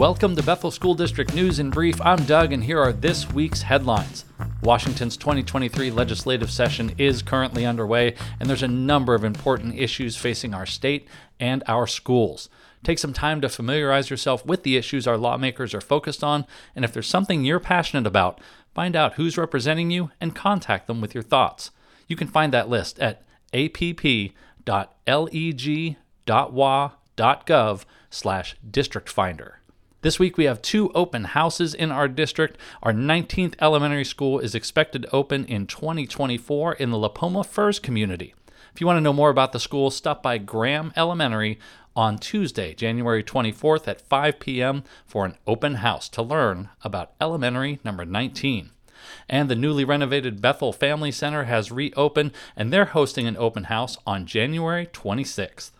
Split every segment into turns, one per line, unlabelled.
Welcome to Bethel School District News in Brief. I'm Doug, and here are this week's headlines. Washington's 2023 legislative session is currently underway, and there's a number of important issues facing our state and our schools. Take some time to familiarize yourself with the issues our lawmakers are focused on, and if there's something you're passionate about, find out who's representing you and contact them with your thoughts. You can find that list at app.leg.wa.gov slash district finder. This week we have two open houses in our district. Our 19th elementary school is expected to open in 2024 in the Lipoma Firs community. If you want to know more about the school, stop by Graham Elementary on Tuesday, January 24th at 5 p.m. for an open house to learn about elementary number 19. And the newly renovated Bethel Family Center has reopened, and they're hosting an open house on January 26th.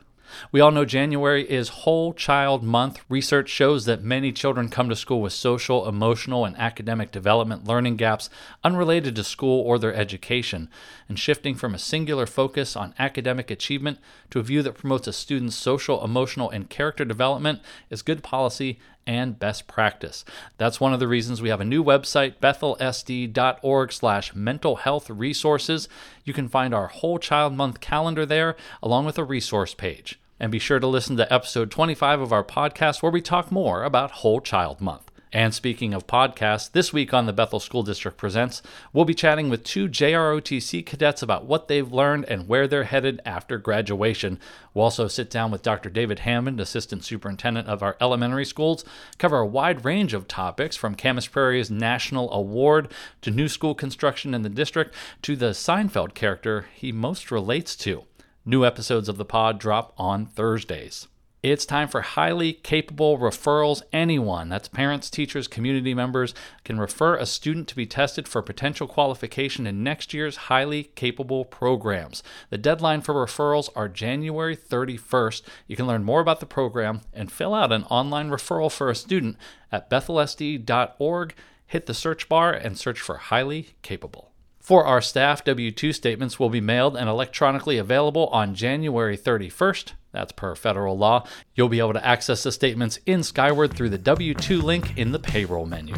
We all know January is Whole Child Month. Research shows that many children come to school with social, emotional, and academic development learning gaps unrelated to school or their education, and shifting from a singular focus on academic achievement to a view that promotes a student's social, emotional, and character development is good policy and best practice. That's one of the reasons we have a new website, bethelsd.org slash mental health resources. You can find our whole child month calendar there, along with a resource page. And be sure to listen to episode 25 of our podcast where we talk more about Whole Child Month. And speaking of podcasts, this week on the Bethel School District Presents, we'll be chatting with two JROTC cadets about what they've learned and where they're headed after graduation. We'll also sit down with Dr. David Hammond, Assistant Superintendent of our elementary schools, cover a wide range of topics from Camas Prairie's National Award to new school construction in the district to the Seinfeld character he most relates to. New episodes of the pod drop on Thursdays. It's time for highly capable referrals. Anyone, that's parents, teachers, community members, can refer a student to be tested for potential qualification in next year's highly capable programs. The deadline for referrals are January 31st. You can learn more about the program and fill out an online referral for a student at bethelsd.org. Hit the search bar and search for highly capable. For our staff, W 2 statements will be mailed and electronically available on January 31st. That's per federal law. You'll be able to access the statements in Skyward through the W 2 link in the payroll menu.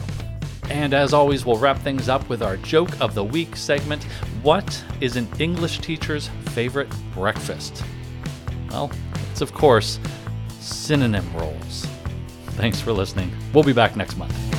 And as always, we'll wrap things up with our Joke of the Week segment What is an English teacher's favorite breakfast? Well, it's of course synonym rolls. Thanks for listening. We'll be back next month.